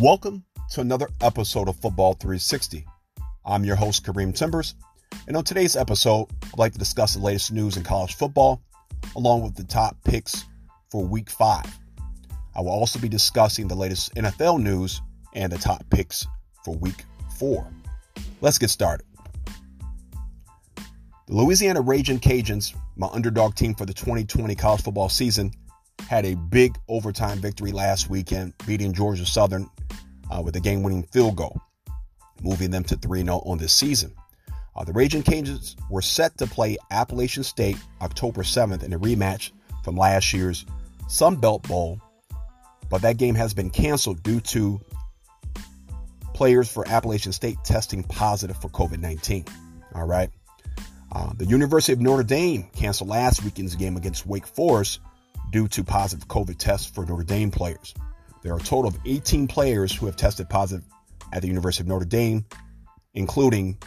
Welcome to another episode of Football 360. I'm your host, Kareem Timbers, and on today's episode, I'd like to discuss the latest news in college football, along with the top picks for week five. I will also be discussing the latest NFL news and the top picks for week four. Let's get started. The Louisiana Raging Cajuns, my underdog team for the 2020 college football season, had a big overtime victory last weekend, beating Georgia Southern uh, with a game winning field goal, moving them to 3 0 on this season. Uh, the Raging Cajuns were set to play Appalachian State October 7th in a rematch from last year's Sun Belt Bowl, but that game has been canceled due to players for Appalachian State testing positive for COVID 19. All right. Uh, the University of Notre Dame canceled last weekend's game against Wake Forest due to positive COVID tests for Notre Dame players. There are a total of 18 players who have tested positive at the University of Notre Dame, including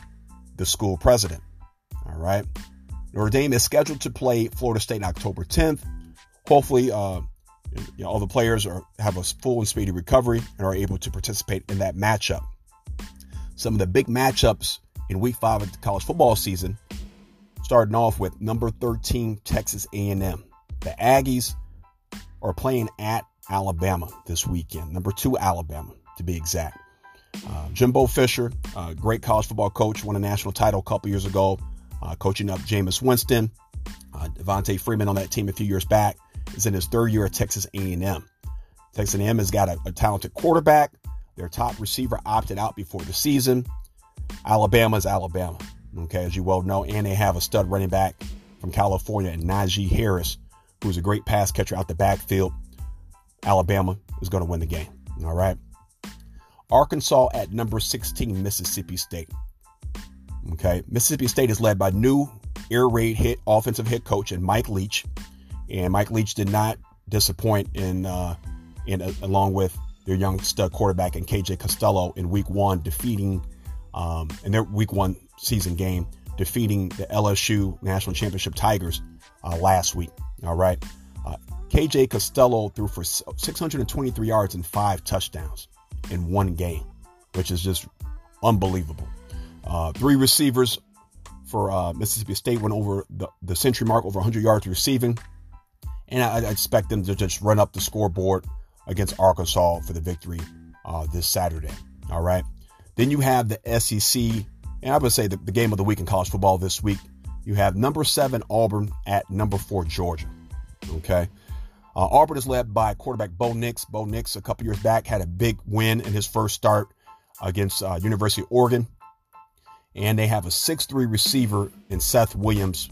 the school president. All right. Notre Dame is scheduled to play Florida State on October 10th. Hopefully, uh, you know, all the players are have a full and speedy recovery and are able to participate in that matchup. Some of the big matchups in Week Five of the college football season, starting off with number 13 Texas A&M. The Aggies are playing at Alabama this weekend. Number two Alabama, to be exact. Uh, Jimbo Fisher, uh, great college football coach, won a national title a couple years ago, uh, coaching up Jameis Winston. Uh, Devonta Freeman on that team a few years back is in his third year at Texas A&M. Texas A&M has got a, a talented quarterback. Their top receiver opted out before the season. Alabama is Alabama, okay, as you well know, and they have a stud running back from California, Najee Harris, who's a great pass catcher out the backfield. Alabama is going to win the game. All right. Arkansas at number 16, Mississippi State. Okay. Mississippi State is led by new air raid hit offensive head coach and Mike Leach. And Mike Leach did not disappoint in, uh, in uh, along with their young stud quarterback and KJ Costello in week one, defeating um, in their week one season game, defeating the LSU national championship Tigers uh, last week. All right. Uh, KJ Costello threw for 623 yards and five touchdowns in one game, which is just unbelievable. Uh, three receivers for uh, Mississippi State went over the, the century mark, over 100 yards receiving. And I, I, expect them to just run up the scoreboard against Arkansas for the victory uh, this Saturday. All right. Then you have the SEC, and I would say the, the game of the week in college football this week. You have number seven Auburn at number four Georgia. Okay. Uh, Auburn is led by quarterback Bo Nix. Bo Nix, a couple years back, had a big win in his first start against uh, University of Oregon. And they have a 6'3 receiver in Seth Williams,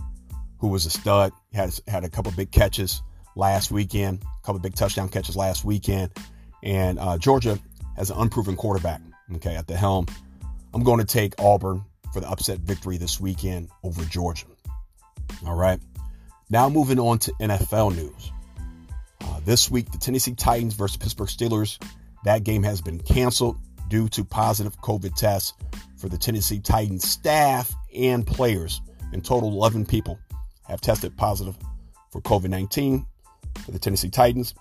who was a stud. Had, had a couple big catches last weekend, a couple big touchdown catches last weekend. And uh, Georgia has an unproven quarterback, okay, at the helm. I'm going to take Auburn for the upset victory this weekend over Georgia. All right. Now moving on to NFL news. Uh, this week, the Tennessee Titans versus Pittsburgh Steelers. That game has been canceled due to positive COVID tests for the Tennessee Titans staff and players. In total, 11 people have tested positive for COVID 19 for the Tennessee Titans.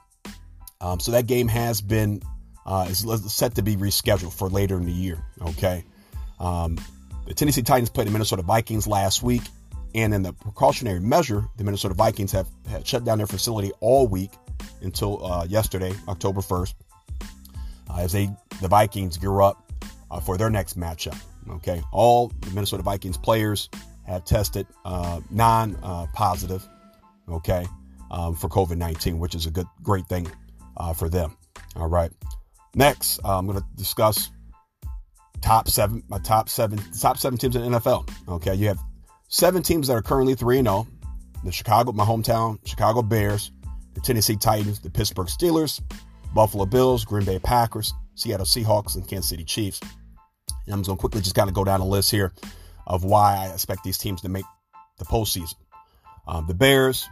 Um, so that game has been uh, is set to be rescheduled for later in the year. Okay. Um, the Tennessee Titans played the Minnesota Vikings last week. And in the precautionary measure, the Minnesota Vikings have, have shut down their facility all week until uh, yesterday, October 1st, uh, as they the Vikings gear up uh, for their next matchup. Okay, all the Minnesota Vikings players have tested uh, non-positive. okay, um, for COVID-19, which is a good, great thing for them. All right. Next, I'm going to discuss top seven, my top seven, top seven teams in the NFL. Okay, you have seven teams that are currently 3 and 0. The Chicago, my hometown, Chicago Bears, Tennessee Titans, the Pittsburgh Steelers, Buffalo Bills, Green Bay Packers, Seattle Seahawks, and Kansas City Chiefs. And I'm just going to quickly just kind of go down a list here of why I expect these teams to make the postseason. Um, the Bears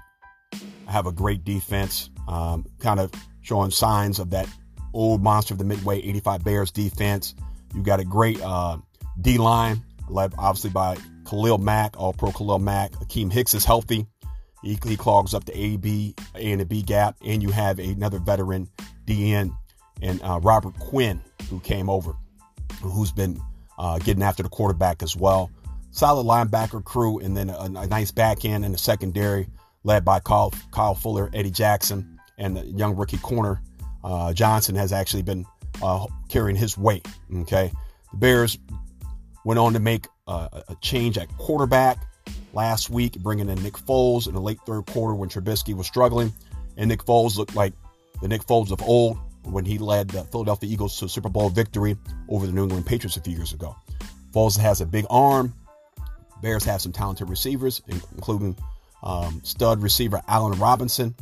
have a great defense, um, kind of showing signs of that old monster of the Midway 85 Bears defense. You've got a great uh, D line, led obviously by Khalil Mack, all pro Khalil Mack. Akiem Hicks is healthy. He, clogs up the A, B, A and the B gap. And you have another veteran DN and uh, Robert Quinn who came over, who's been uh, getting after the quarterback as well. Solid linebacker crew, and then a, a nice back end in the secondary, led by Kyle, Kyle Fuller, Eddie Jackson, and the young rookie corner uh, Johnson has actually been uh, carrying his weight. Okay, the Bears went on to make uh, a change at quarterback last week, bringing in Nick Foles in the late third quarter when Trubisky was struggling, and Nick Foles looked like the Nick Foles of old when he led the Philadelphia Eagles to a Super Bowl victory over the New England Patriots a few years ago. Foles has a big arm. Bears have some talented receivers, including um, stud receiver Allen Robinson.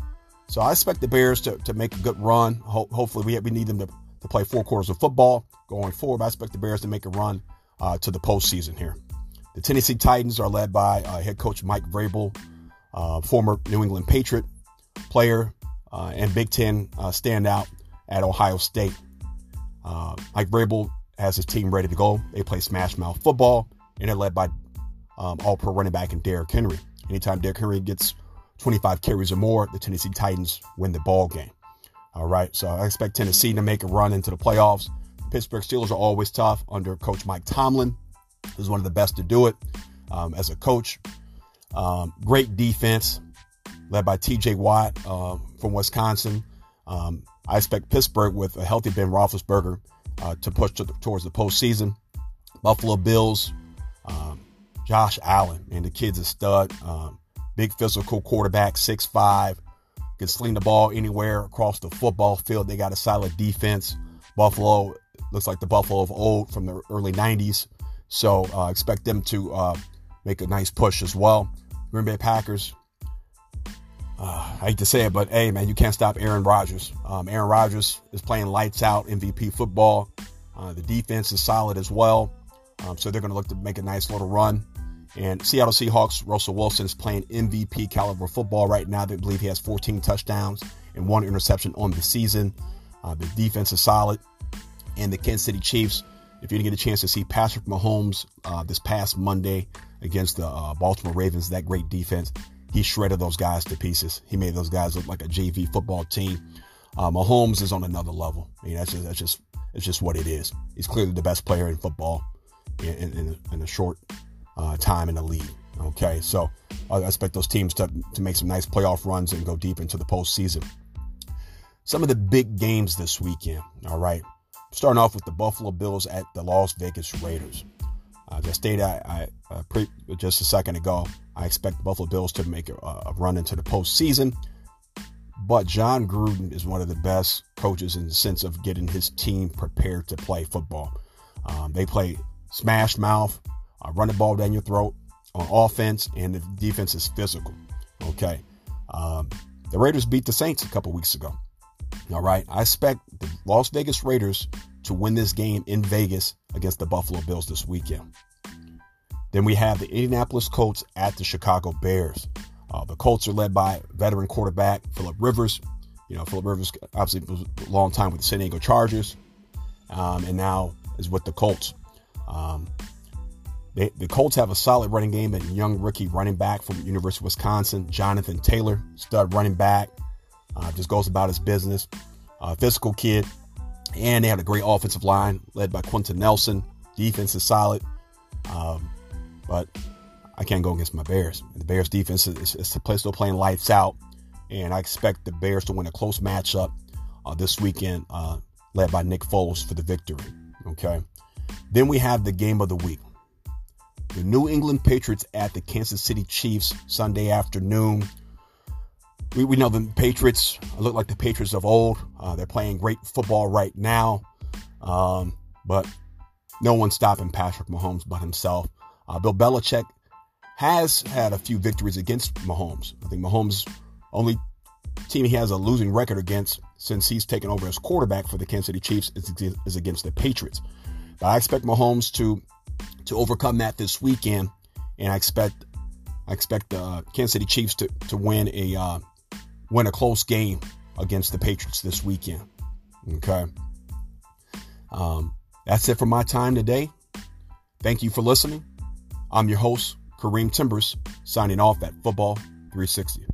So I expect the Bears to, to make a good run. Ho- hopefully, we, we need them to, to play four quarters of football going forward. I expect the Bears to make a run uh, to the postseason here. The Tennessee Titans are led by uh, head coach Mike Vrabel, uh, former New England Patriot player uh, and Big Ten uh, standout at Ohio State. Uh, Mike Vrabel has his team ready to go. They play smash mouth football, and they're led by um, all pro running back and Derrick Henry. Anytime Derrick Henry gets 25 carries or more, the Tennessee Titans win the ball game. All right, so I expect Tennessee to make a run into the playoffs. The Pittsburgh Steelers are always tough under Coach Mike Tomlin, who's one of the best to do it um, as a coach. Um, great defense, led by T.J. Watt uh, from Wisconsin. Um, I expect Pittsburgh with a healthy Ben Roethlisberger uh, to push to the, towards the postseason. Buffalo Bills, um, Josh Allen, and the kid's a stud. Um, big physical quarterback, six five, can sling the ball anywhere across the football field. They got a solid defense. Buffalo looks like the Buffalo of old from the early 90s. So uh, expect them to uh, make a nice push as well. Green Bay Packers, uh, I hate to say it, but hey, man, you can't stop Aaron Rodgers. Um, Aaron Rodgers is playing lights out MVP football. Uh, the defense is solid as well. Um, so they're going to look to make a nice little run. And Seattle Seahawks, Russell Wilson is playing MVP caliber football right now. They believe he has 14 touchdowns and one interception on the season. Uh, the defense is solid. And the Kansas City Chiefs, if you didn't get a chance to see Patrick Mahomes uh, this past Monday against the uh, Baltimore Ravens, that great defense, he shredded those guys to pieces. He made those guys look like a JV football team. Uh, Mahomes is on another level. I mean, that's just, that's just, it's just what it is. He's clearly the best player in football in, in, in a short uh, time in the league. Okay, so I expect those teams to, to make some nice playoff runs and go deep into the postseason. Some of the big games this weekend. All right, starting off with the Buffalo Bills at the Las Vegas Raiders. Uh, stated I, I uh, pre, just a second ago, I expect the Buffalo Bills to make a, a run into the postseason. But Jon Gruden is one of the best coaches in the sense of getting his team prepared to play football. Um, they play smash mouth, uh, run the ball down your throat on offense, and the defense is physical. Okay. Um, the Raiders beat the Saints a couple weeks ago. All right. I expect the Las Vegas Raiders to win this game in Vegas against the Buffalo Bills this weekend. Then we have the Indianapolis Colts at the Chicago Bears. Uh, the Colts are led by veteran quarterback Philip Rivers. You know, Philip Rivers obviously was a long time with the San Diego Chargers, um, and now is with the Colts. Um, they, the Colts have a solid running game and young rookie running back from University of Wisconsin, Jonathan Taylor, stud running back, uh, just goes about his business. Uh, physical kid, and they have a great offensive line led by Quenton Nelson. Defense is solid, um, but I can't go against my Bears. The Bears defense is, is, is still playing lights out, and I expect the Bears to win a close matchup uh, this weekend, uh, led by Nick Foles for the victory. Okay. Then we have the game of the week. The New England Patriots at the Kansas City Chiefs Sunday afternoon. We, we know the Patriots look like the Patriots of old. Uh, they're playing great football right now, um, but no one's stopping Patrick Mahomes but himself. Uh, Bill Belichick has had a few victories against Mahomes. I think Mahomes' only team he has a losing record against since he's taken over as quarterback for the Kansas City Chiefs is, is against the Patriots. But I expect Mahomes to to overcome that this weekend, and I expect I expect the uh, Kansas City Chiefs to to win a uh, win a close game against the Patriots this weekend. Okay, um, that's it for my time today. Thank you for listening. I'm your host Kareem Timbers, signing off at Football 360.